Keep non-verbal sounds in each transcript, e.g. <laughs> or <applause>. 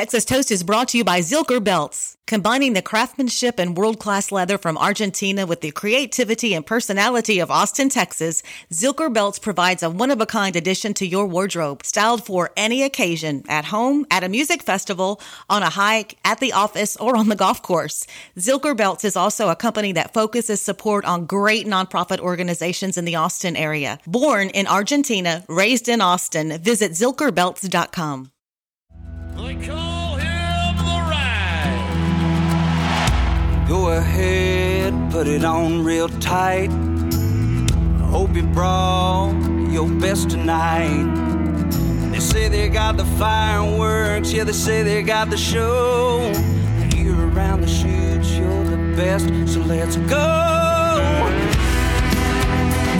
Texas Toast is brought to you by Zilker Belts. Combining the craftsmanship and world class leather from Argentina with the creativity and personality of Austin, Texas, Zilker Belts provides a one of a kind addition to your wardrobe, styled for any occasion at home, at a music festival, on a hike, at the office, or on the golf course. Zilker Belts is also a company that focuses support on great nonprofit organizations in the Austin area. Born in Argentina, raised in Austin, visit zilkerbelts.com. They call him the ride. Go ahead, put it on real tight. Hope you brought your best tonight. They say they got the fireworks, yeah, they say they got the show. Here around the shoots, you're the best, so let's go.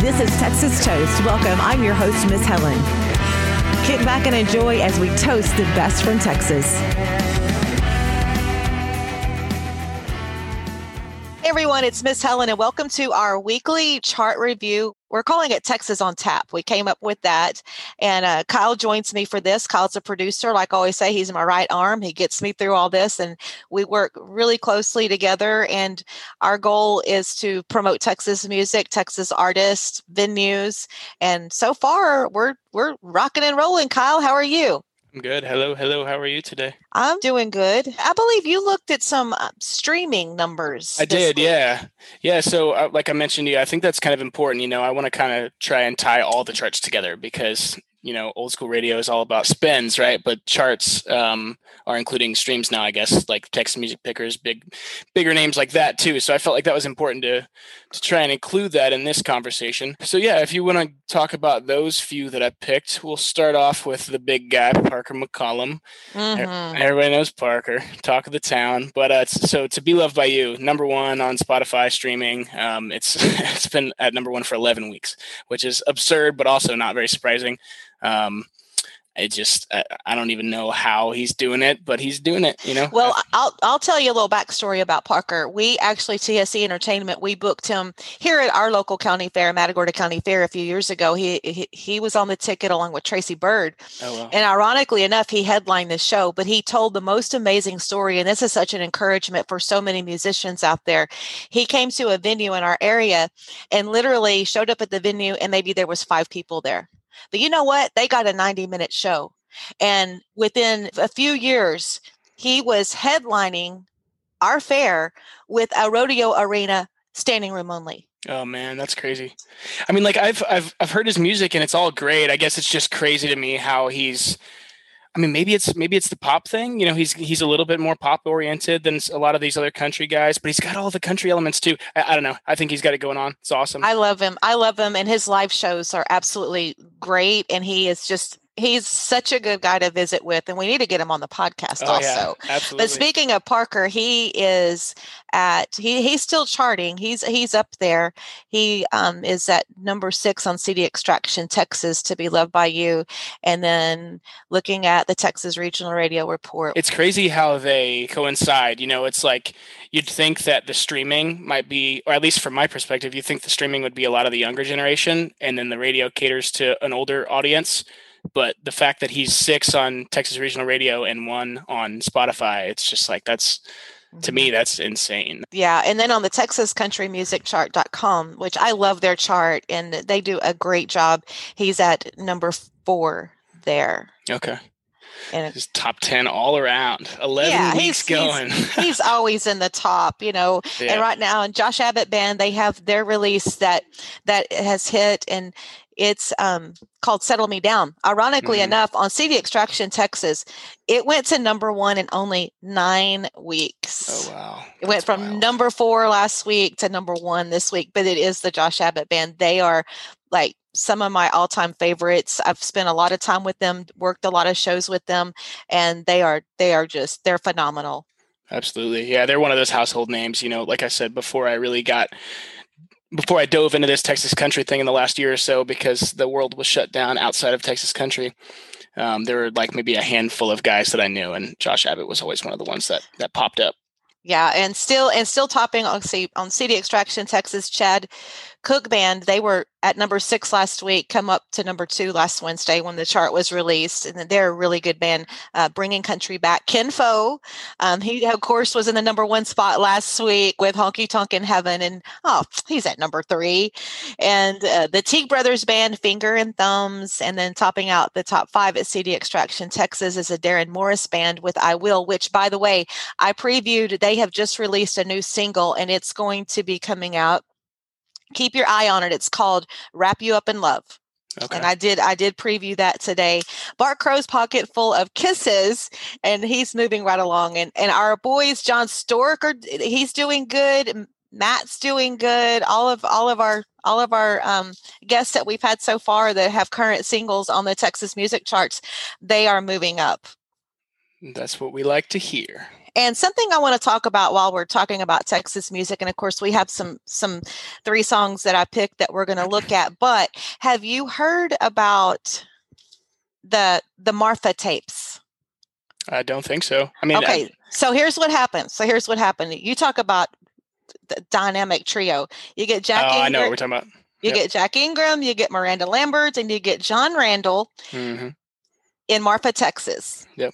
This is Texas Toast. Welcome. I'm your host, Miss Helen. Kick back and enjoy as we toast the best from Texas. Everyone, it's Miss Helen, and welcome to our weekly chart review. We're calling it Texas on Tap. We came up with that, and uh, Kyle joins me for this. Kyle's a producer, like I always say, he's my right arm. He gets me through all this, and we work really closely together. And our goal is to promote Texas music, Texas artists, venues, and so far we're we're rocking and rolling. Kyle, how are you? I'm good. Hello, hello. How are you today? I'm doing good. I believe you looked at some uh, streaming numbers. I did, week. yeah, yeah. So, uh, like I mentioned, to you, I think that's kind of important. You know, I want to kind of try and tie all the charts together because you know, old school radio is all about spins, right? But charts um, are including streams now, I guess, like Texas Music Pickers, big, bigger names like that too. So I felt like that was important to to try and include that in this conversation. So yeah, if you want to talk about those few that I picked, we'll start off with the big guy, Parker McCollum. Mhm. Everybody knows Parker, talk of the town. But uh, so to be loved by you, number one on Spotify streaming. Um, it's <laughs> it's been at number one for 11 weeks, which is absurd, but also not very surprising. Um, it just I, I don't even know how he's doing it, but he's doing it. You know. Well, I'll I'll tell you a little backstory about Parker. We actually TSC Entertainment we booked him here at our local county fair, Matagorda County Fair, a few years ago. He he, he was on the ticket along with Tracy Byrd, oh well. and ironically enough, he headlined the show. But he told the most amazing story, and this is such an encouragement for so many musicians out there. He came to a venue in our area, and literally showed up at the venue, and maybe there was five people there. But you know what? They got a 90 minute show. And within a few years, he was headlining our fair with a rodeo arena standing room only. Oh man, that's crazy. I mean, like I've I've I've heard his music and it's all great. I guess it's just crazy to me how he's. I mean, maybe it's maybe it's the pop thing. You know, he's he's a little bit more pop oriented than a lot of these other country guys, but he's got all the country elements too. I, I don't know. I think he's got it going on. It's awesome. I love him. I love him. And his live shows are absolutely great. And he is just, he's such a good guy to visit with. And we need to get him on the podcast oh also. yeah, absolutely. But speaking of Parker, he is at he he's still charting. He's he's up there. He um, is at number six on CD Extraction Texas to be loved by you, and then looking at the Texas Regional Radio Report. it's crazy how they coincide. You know, it's like you'd think that the streaming might be, or at least from my perspective, you think the streaming would be a lot of the younger generation, and then the radio caters to an older audience. But the fact that he's six on Texas Regional Radio and one on Spotify, it's just like that's to me mm-hmm. that's insane. Yeah, and then on the Texas Country Music Chart.com, which I love their chart and they do a great job. He's at number four there. Okay, And just top ten all around. Eleven Yeah, weeks he's- he's- going. <laughs> he's always in the top, you know. Yeah. And right now in Josh Abbott Band, they have their release that that has hit and it's um called Settle Me Down. Ironically Mhm. enough, on CD Extraction Texas, it went to number one in only nine weeks. oh wow, It went from wild. number four last week to number one this week, but it is the Josh Abbott band. They are like some of my all time favorites. I've spent a lot of time with them, worked a lot of shows with them, and they are they are just they're phenomenal. Absolutely. Yeah, they're one of those household names, you know, like I said before I really got before I dove into this Texas country thing in the last year or so because the world was shut down outside of Texas country. Um, there were like maybe a handful of guys that I knew and Josh Abbott was always one of the ones that that popped up. Yeah, and still and still topping on C on CD Extraction Texas, Chad Cooke Band, they were at number six last week, come up to number two last Wednesday when the chart was released. And they're a really good band, uh, bringing country back. Kin Faux, um, he, of course, was in the number one spot last week with Honky Tonk in Heaven. And oh, he's at number three. And uh, the Teague Brothers Band, Finger and Thumbs. And then topping out the top five at CD Extraction, Texas, is a Darrin Morris Band with I Will, which, by the way, I previewed. They have just released a new single and it's going to be coming out keep your eye on it. It's called Wrap You Up in Love. Okay. And I did I did preview that today. Bart Crow's pocket full of kisses, and he's moving right along. And and our boys, Jon Stork, are he's doing good. Matt's doing good. All of all of our all of our um, guests that we've had so far that have current singles on the Texas music charts, they are moving up. That's what we like to hear. And something I want to talk about while we're talking about Texas music, and of course we have some some three songs that I picked that we're going to look at. But have you heard about the the Marfa tapes? I don't think so. I mean, okay. I, so here's what happened. So here's what happened. You talk about the dynamic trio. You get Jack. Oh, I know what we're talking about. You yep. get Jack Ingram, you get Miranda Lambert, and you get Jon Randall mm-hmm. in Marfa, Texas. Yep.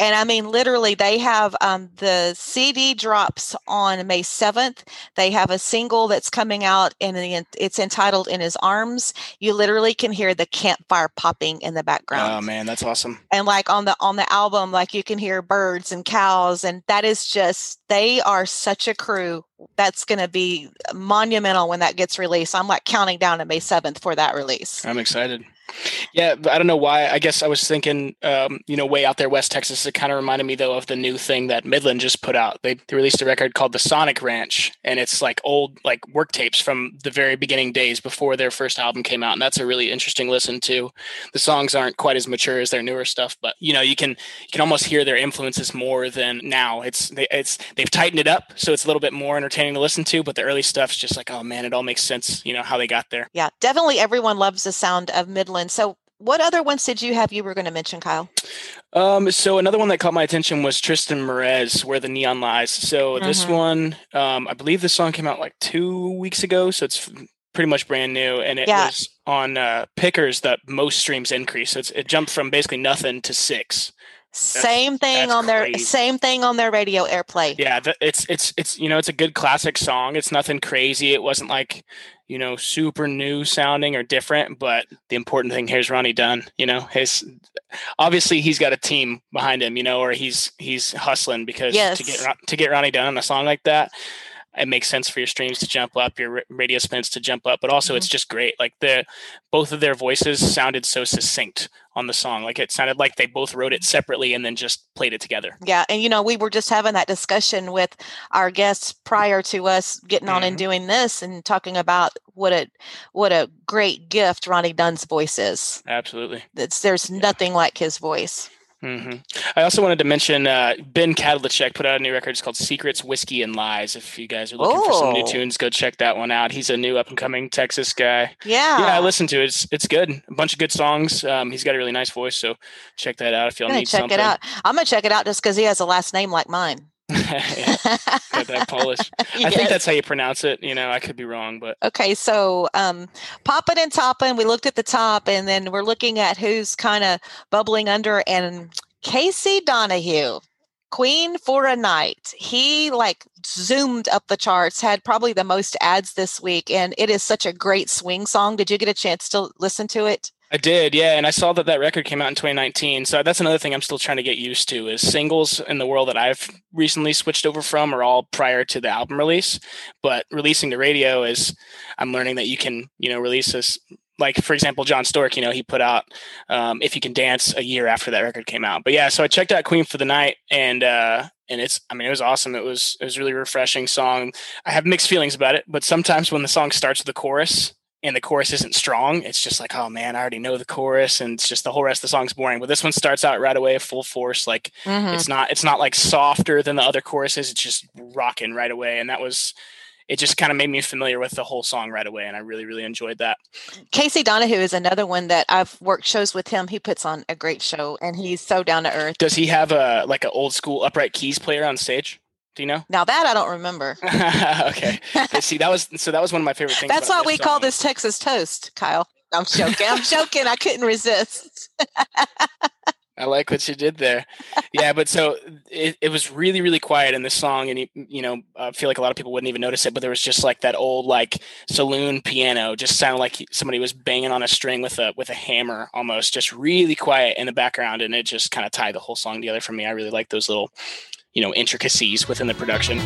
And I mean, literally, they have um, the CD drops on May 7th. They have a single that's coming out, and it's entitled In His Arms. You literally can hear the campfire popping in the background. Oh, man, that's awesome. And like on the on the album, like you can hear birds and cows, and that is just, they are such a crew. That's going to be monumental when that gets released. I'm like counting down to May 7th for that release. I'm excited. Yeah, I don't know why. I guess I was thinking, um, you know, way out there, West Texas. It kind of reminded me though of the new thing that Midland just put out. They, they released a record called the Sonic Ranch, and it's like old like work tapes from the very beginning days before their first album came out, and that's a really interesting listen to. The songs aren't quite as mature as their newer stuff, but you know, you can you can almost hear their influences more than now. It's they, it's they've tightened it up, so it's a little bit more entertaining to listen to. But the early stuff's just like, oh man, it all makes sense. You know how they got there. Yeah, definitely. Everyone loves the sound of Midland. So what other ones did you have you were going to mention, Kyle? Um, so another one that caught my attention was Triston Marez, Where the Neon Lies. So mm-hmm. this one, um, I believe this song came out like two weeks ago, so it's pretty much brand new, and it yeah. was on uh, Pickers that most streams increase. So it jumped from basically nothing to six. Same thing on crazy. their same thing on their radio airplay. Yeah, it's it's it's you know it's a good classic song. It's nothing crazy. It wasn't like you know super new sounding or different, but the important thing here is Ronnie Dunn. You know, his obviously he's got a team behind him. You know, or he's he's hustling because yes. to get to get Ronnie Dunn on a song like that it makes sense for your streams to jump up, your radio spins to jump up, but also mm-hmm. it's just great. Like the both of their voices sounded so succinct on the song. Like it sounded like they both wrote it separately and then just played it together. Yeah, and you know, we were just having that discussion with our guests prior to us getting on mm-hmm. and doing this and talking about what a what a great gift Ronnie Dunn's voice is. Absolutely. It's there's yeah. nothing like his voice. Mm-hmm. I also wanted to mention uh, Ben Kadlecek put out a new record. It's called Secrets, Whiskey, and Lies. If you guys are looking oh. for some new oh. tunes, go check that one out. He's a new up and coming Texas guy. Yeah, yeah, I listened to it. It's it's good. A bunch of good songs. Um, he's got a really nice voice, so check that out if y'all need check something. it out. I'm gonna check it out just because he has a last name like mine. <laughs> got that Polish. yes. <laughs> I think that's how you pronounce it. You know, I could be wrong, but okay. So, um, popping and topping. We looked at the top, and then we're looking at who's kind of bubbling under, and Casey Donahew, Queen for a Night. He like zoomed up the charts, had probably the most ads this week, and it is such a great swing song. Did you get a chance to listen to it? I did, yeah, and I saw that that record came out in 2019. So that's another thing I'm still trying to get used to is singles in the world that I've recently switched over from are all prior to the album release, but releasing the radio is I'm learning that you can, you know, release this like for example jon stork you know he put out um, if you can dance a year after that record came out but yeah so i checked out queen for the night and uh and it's i mean it was awesome it was it was really refreshing song i have mixed feelings about it but sometimes when the song starts with the chorus and the chorus isn't strong it's just like oh man i already know the chorus and it's just the whole rest of the song's boring. But this one starts out right away full force like mm-hmm. it's not it's not like softer than the other choruses it's just rocking right away and that was it just kind of made me familiar with the whole song right away and i really really enjoyed that. Casey donahew is another one that i've worked shows with him. He puts on a great show and he's so down to earth. Does he have a like an old school upright keys player on stage Do you know? Now that I don't remember. <laughs> okay. See, that was so that was one of my favorite things. That's why we this call this Texas toast, Kyle. I'm joking. I'm joking. I couldn't resist. <laughs> I like what you did there. Yeah, but so it, it was really, really quiet in this song, and you, you know, I feel like a lot of people wouldn't even notice it, but there was just like that old like saloon piano, just sounded like somebody was banging on a string with a with a hammer, almost, just really quiet in the background, and it just kind of tied the whole song together for me. I really like those little, you know, intricacies within the production.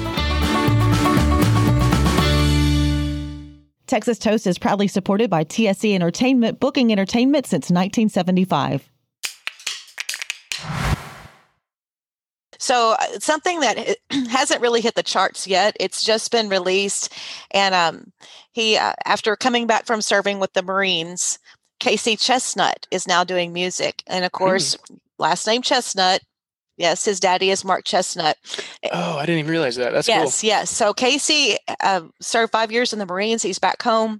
Texas Toast is proudly supported by TSC Entertainment, booking entertainment since 1975. So uh, something that <clears throat> hasn't really hit the charts yet. It's just been released, and um, he, uh, after coming back from serving with the Marines, Casey Chesnutt is now doing music, and of course, last name Chesnutt. Yes, his daddy is Mark Chesnutt. Oh, I didn't even realize that. That's cool. yes, yes. So Casey uh, served five years in the Marines. He's back home.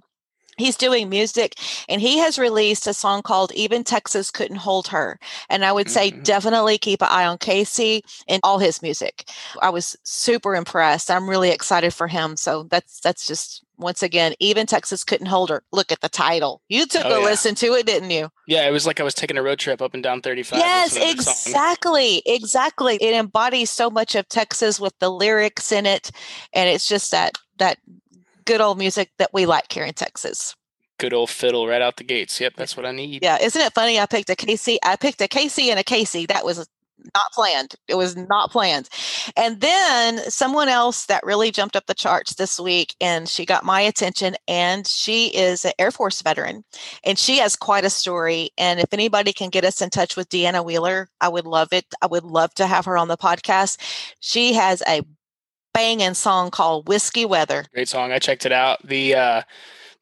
He's doing music and he has released a song called Even Texas Couldn't Hold Her. And I would say Mhm. definitely keep an eye on Casey and all his music. I was super impressed. I'm really excited for him. So that's that's just once again, Even Texas Couldn't Hold Her. Look at the title. You took Oh, a yeah. listen to it, didn't you? Yeah, it was like I was taking a road trip up and down 35. Yes, listening to the song. exactly. Exactly. It embodies so much of Texas with the lyrics in it. And it's just that that good old music that we like here in Texas. Good old fiddle right out the gates. Yep, that's what I need. Yeah. Isn't it funny? I picked a Casey. I picked a Casey and a Casey. That was not planned. It was not planned. And then someone else that really jumped up the charts this week and she got my attention and she is an Air Force veteran and she has quite a story. And if anybody can get us in touch with Deanna Wheeler, I would love it. I would love to have her on the podcast. She has a banging song called Whiskey Weather. Great song. I checked it out. The uh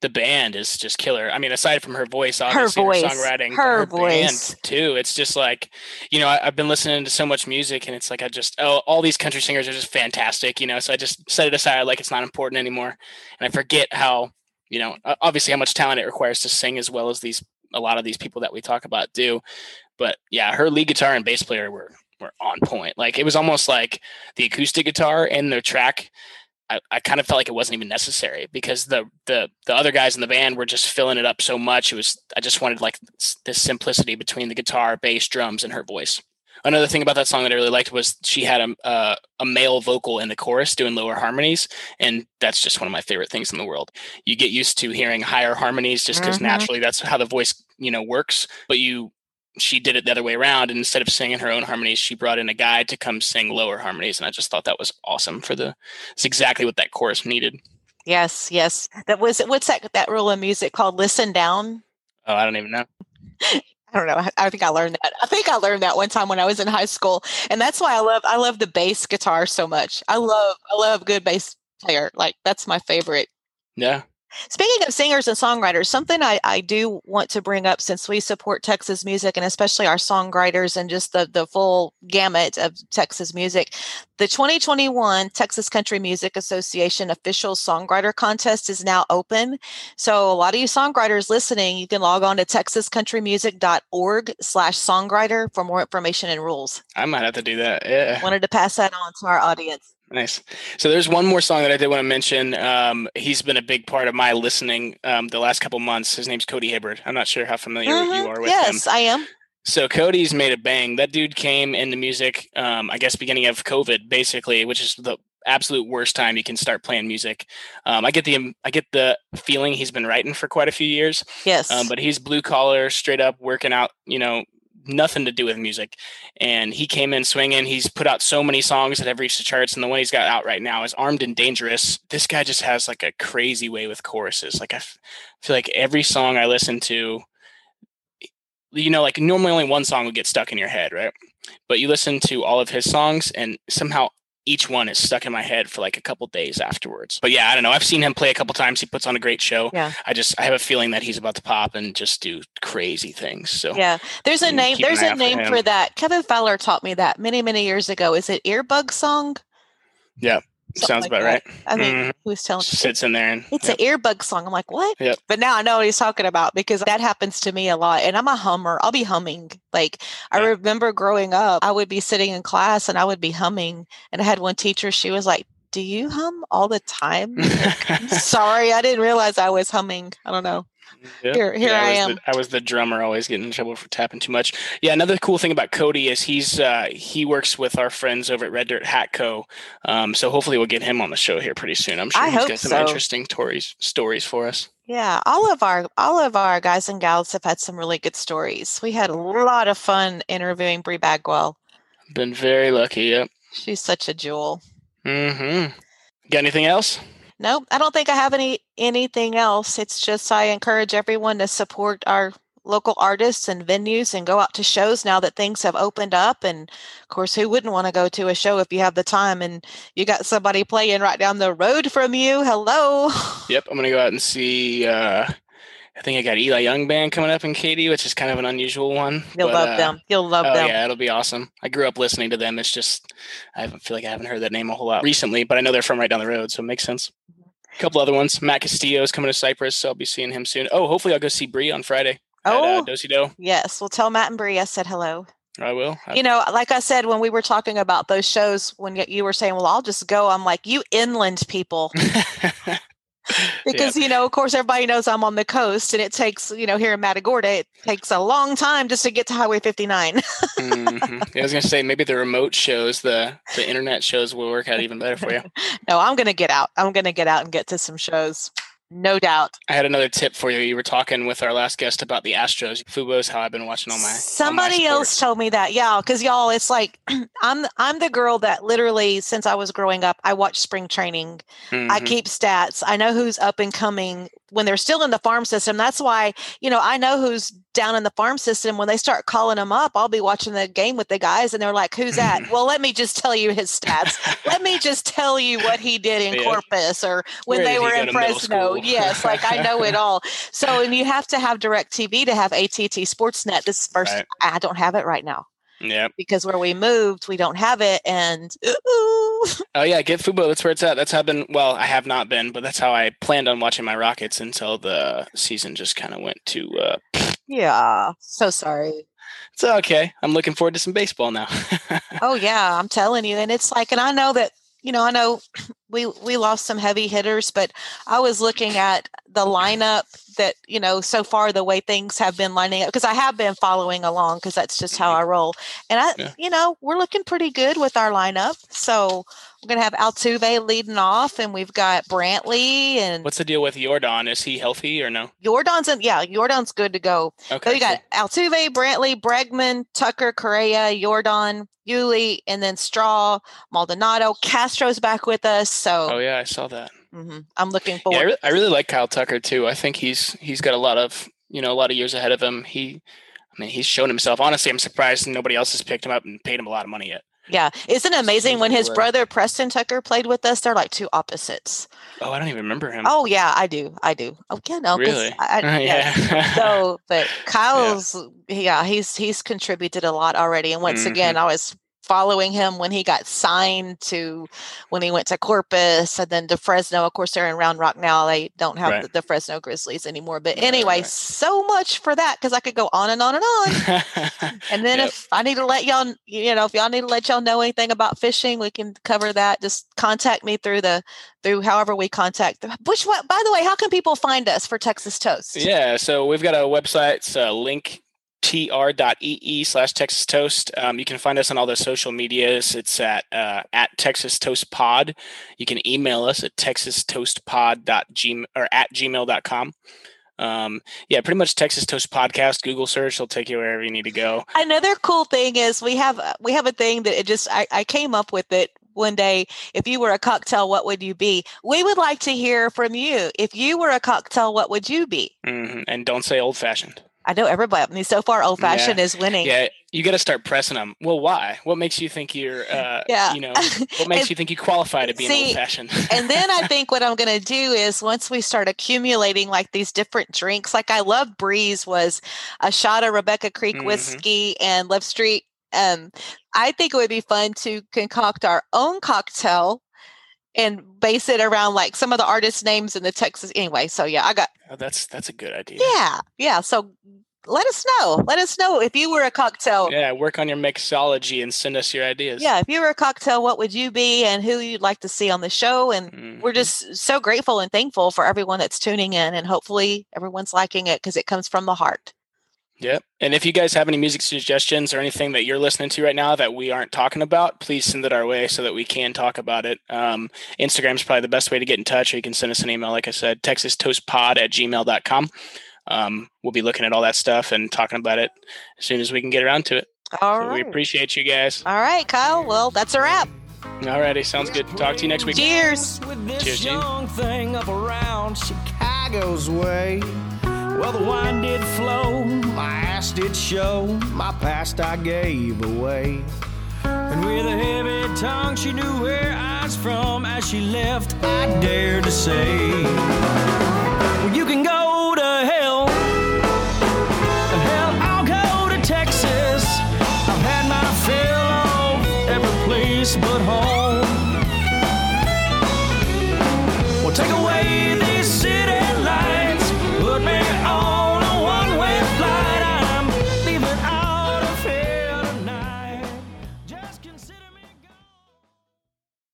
the band is just killer. I mean, aside from her voice, Her obviously, voice. songwriting, Her her, voice. band too. It's just like, you know, I, I've been listening to so much music, and it's like I just, oh, all these country singers are just fantastic, you know. So I just set it aside, like it's not important anymore, and I forget how, you know, obviously how much talent it requires to sing as well as these a lot of these people that we talk about do. But yeah, her lead guitar and bass player were were on point. Like it was almost like the acoustic guitar and the track I, I kind of felt like it wasn't even necessary because the the the other guys in the band were just filling it up so much. It was I just wanted like this simplicity between the guitar, bass, drums, and her voice. Another thing about that song that I really liked was she had a uh, a male vocal in the chorus doing lower harmonies, and that's just one of my favorite things in the world. You get used to hearing higher harmonies just because Mhm. naturally that's how the voice you know works, but you she did it the other way around and instead of singing her own harmonies she brought in a guy to come sing lower harmonies and i just thought that was awesome for the it's exactly what that chorus needed Yes, yes. That was what's that that rule of music called listen down? oh i don't even know <laughs> I don't know. I, I think I learned that. I think I learned that one time when I was in high school. And that's why I love I love the bass guitar so much. I love I love good bass player. Like that's my favorite. yeah Speaking of singers and songwriters, something I, I do want to bring up since we support Texas music and especially our songwriters and just the, the full gamut of Texas music, the 2021 Texas Country Music Association official songwriter contest is now open. So a lot of you songwriters listening, you can log on to texascountrymusic.org slash songwriter for more information and rules. i might have to do that yeah Wanted to pass that on to our audience. Nice so there's one more song that i did want to mention um, he's been a big part of my listening um, the last couple months his name's cody hibbard i'm not sure how familiar you Mhm. are with him Yes, I am. So Cody's made a bang. That dude came into music, um, I guess, beginning of COVID, basically, which is the absolute worst time you can start playing music. Um, I get the I get the feeling he's been writing for quite a few years, Yes. um, but he's blue collar, straight up working out. You know, nothing to do with music. And he came in swinging. He's put out so many songs that have reached the charts, and the one he's got out right now is "Armed and Dangerous." This guy just has like a crazy way with choruses. Like I feel like every song I listen to you know, like normally only one song would get stuck in your head, right? But you listen to all of his songs and somehow each one is stuck in my head for like a couple days afterwards. But yeah, I don't know. I've seen him play a couple times. He puts on a great show. Yeah. I just I have a feeling that he's about to pop and just do crazy things. So Yeah, there's a name. There's a out for name for that. Kevin Fowler taught me that many, many years ago. Is it earbug song? Yeah. Sounds like about that. right. I think Mhm. he was telling Sits in there and It's yep. an earbug song. I'm like, what? Yep. But now I know what he's talking about because that happens to me a lot. And I'm a hummer. I'll be humming. Like I Yeah. remember growing up, I would be sitting in class and I would be humming. And I had one teacher, she was like, Do you hum all the time? I'm <laughs> Sorry, I didn't realize I was humming. I don't know. Yep. Here- here I was am. The, I was the drummer, always getting in trouble for tapping too much. Yeah, another cool thing about Cody is he's uh, he works with our friends over at Red Dirt Hat Co. Um, so hopefully we'll get him on the show here pretty soon. I'm sure I he's got some so. interesting stories stories for us. Yeah, all of our all of our guys and gals have had some really good stories. We had a lot of fun interviewing Bri Bagwell. Been very lucky. Yep. She's such a jewel. Mm-hmm. Got anything else? Nope, I don't think I have any anything else. It's just I encourage everyone to support our local artists and venues and go out to shows now that things have opened up. And of course, who wouldn't want to go to a show if you have the time and you got somebody playing right down the road from you? Hello. Yep. I'm gonna go out and see. Uh, I think I got Eli Young Band coming up in Katy, which is kind of an unusual one. You'll but, love uh, them. You'll love oh them. yeah, it'll be awesome. I grew up listening to them. It's just I feel like I haven't heard that name a whole lot recently, but I know they're from right down the road, so it makes sense. A couple other ones. Matt Castillo is coming to Cypress, so I'll be seeing him soon. Oh, hopefully I'll go see Bri on Friday at uh, Oh, Do. yes. Well, tell Matt and Bri I said hello. I will. I- You know, like I said, when we were talking about those shows, when you were saying, well, I'll just go, I'm like, you inland people. <laughs> <laughs> because you know of course everybody knows i'm on the coast and it takes you know here in matagorda it takes a long time just to get to highway 59 Mhm. I was gonna say maybe the remote shows, the the internet shows will work out even better for you. <laughs> no i'm gonna get out i'm gonna get out and get to some shows no doubt I had another tip for you. You were talking with our last guest about the Astros. Fubo's how I've been watching all my all my somebody else told me that yeah because y'all it's like <clears throat> i'm i'm the girl that literally since i was growing up i watch spring training I Mhm. keep stats. I know who's up and coming when they're still in the farm system. That's why, you know, I know who's down in the farm system. When they start calling them up, I'll be watching the game with the guys and they're like, who's that? <laughs> well, let me just tell you his stats. let me just tell you what he did in Yeah. Corpus or when Where they were in Fresno. yes, like I know it <laughs> all. So, and you have to have direct TV to have ATT Sportsnet. This first, Right. I don't have it right now Yep. because where we moved, we don't have it. And ooh, <laughs> Oh yeah, get Fubo. That's where it's at. That's how I've been. Well, I have not been, but that's how I planned on watching my Rockets until the season just kind of went to. Uh, <laughs> yeah, so sorry. it's okay. I'm looking forward to some baseball now. <laughs> Oh yeah, I'm telling you, and it's like, and I know that you know, I know we we lost some heavy hitters, but I was looking at the lineup that you know so far the way things have been lining up because I have been following along because that's just how mm-hmm. I roll, and I Yeah. you know we're looking pretty good with our lineup. So we're gonna have Altuve leading off, and we've got Brantley and What's the deal with Jordan? Is he healthy or no? Jordan's in, yeah, Jordan's good to go. Okay. So you got Altuve, Brantley, Bregman, Tucker, Correa, Jordan, Yuli, and then Straw, Maldonado. Castro's back with us, cool. Oh so yeah, I saw that. mhm, I'm looking Yeah, I, forward. re- I really like Kyle Tucker too. I think he's he's got a lot of you know a lot of years ahead of him. He, I mean, he's shown himself. Honestly, I'm surprised nobody else has picked him up and paid him a lot of money yet. yeah, isn't it amazing when his brother Preston Tucker played with us? They're like two opposites. Oh, I don't even remember him. Oh yeah, I do, I do. Oh yeah, no, really? I, I, <laughs> yeah. yeah. So, but <laughs> Kyle's, yeah, he's he's contributed a lot already. And once Mm-hmm. again, I was following him when he got signed to when he went to Corpus and then to Fresno. Of course, they're in Round Rock now. They don't have Right. the, the Fresno Grizzlies anymore. But Right, anyway, right. so much for that because I could go on and on and on. <laughs> And then Yep. if I need to let y'all, you know, if y'all need to let y'all know anything about fishing, we can cover that. Just contact me through the through however we contact. Which one? By the way, how can people find us for Texas Toast? Yeah, so we've got a website. Uh, linktr.ee slash Texas Toast. Um, you can find us on all the social medias. It's at uh, at Texas Toast Pod. You can email us at texastoastpod.gmail or at gmail.com. Um, yeah, pretty much Texas Toast Podcast. Google search will take you wherever you need to go. Another cool thing is we have uh, we have a thing that it just I, I came up with it one day. If you were a cocktail, what would you be? We would like to hear from you. If you were a cocktail, what would you be? hmm And don't say old fashioned. I know everybody. I mean, so far, old fashioned is winning. Yeah, you got to start pressing them. Well, why? What makes you think you're, uh, Yeah. you know, <laughs> what makes And- you think you qualify to be an old fashioned? and then I think what I'm going to do is once we start accumulating like these different drinks, like I love Breeze was a shot of Rebecca Creek Mhm. whiskey and Love Street. Um, I think it would be fun to concoct our own cocktail and base it around like some of the artist names in the Texas anyway. So yeah, I got Oh, that's that's a good idea. yeah, yeah. So let us know. Let us know if you were a cocktail. Yeah, work on your mixology and send us your ideas. Yeah, if you were a cocktail, what would you be and who you'd like to see on the show? And we're Mhm. just so grateful and thankful for everyone that's tuning in. And hopefully everyone's liking it because it comes from the heart. Yep. And if you guys have any music suggestions or anything that you're listening to right now that we aren't talking about, please send it our way so that we can talk about it. Um, Instagram is probably the best way to get in touch, or you can send us an email, like I said, texas toastpod at gmail.com. Um, we'll be looking at all that stuff and talking about it as soon as we can get around to it. All so we appreciate you guys. All right, Kyle. Well, that's a wrap. Alrighty, sounds good. Talk to you next week. Cheers. with this Cheers, Gene. young thing up around Chicago's way. Well, the wine did flow, ass did show, my past I gave away. And with a heavy tongue, she knew where I was from. As she left, I dared to say, Well, you can go to hell. Hell, I'll go to Texas. I've had my fill of every place but home. Well, take away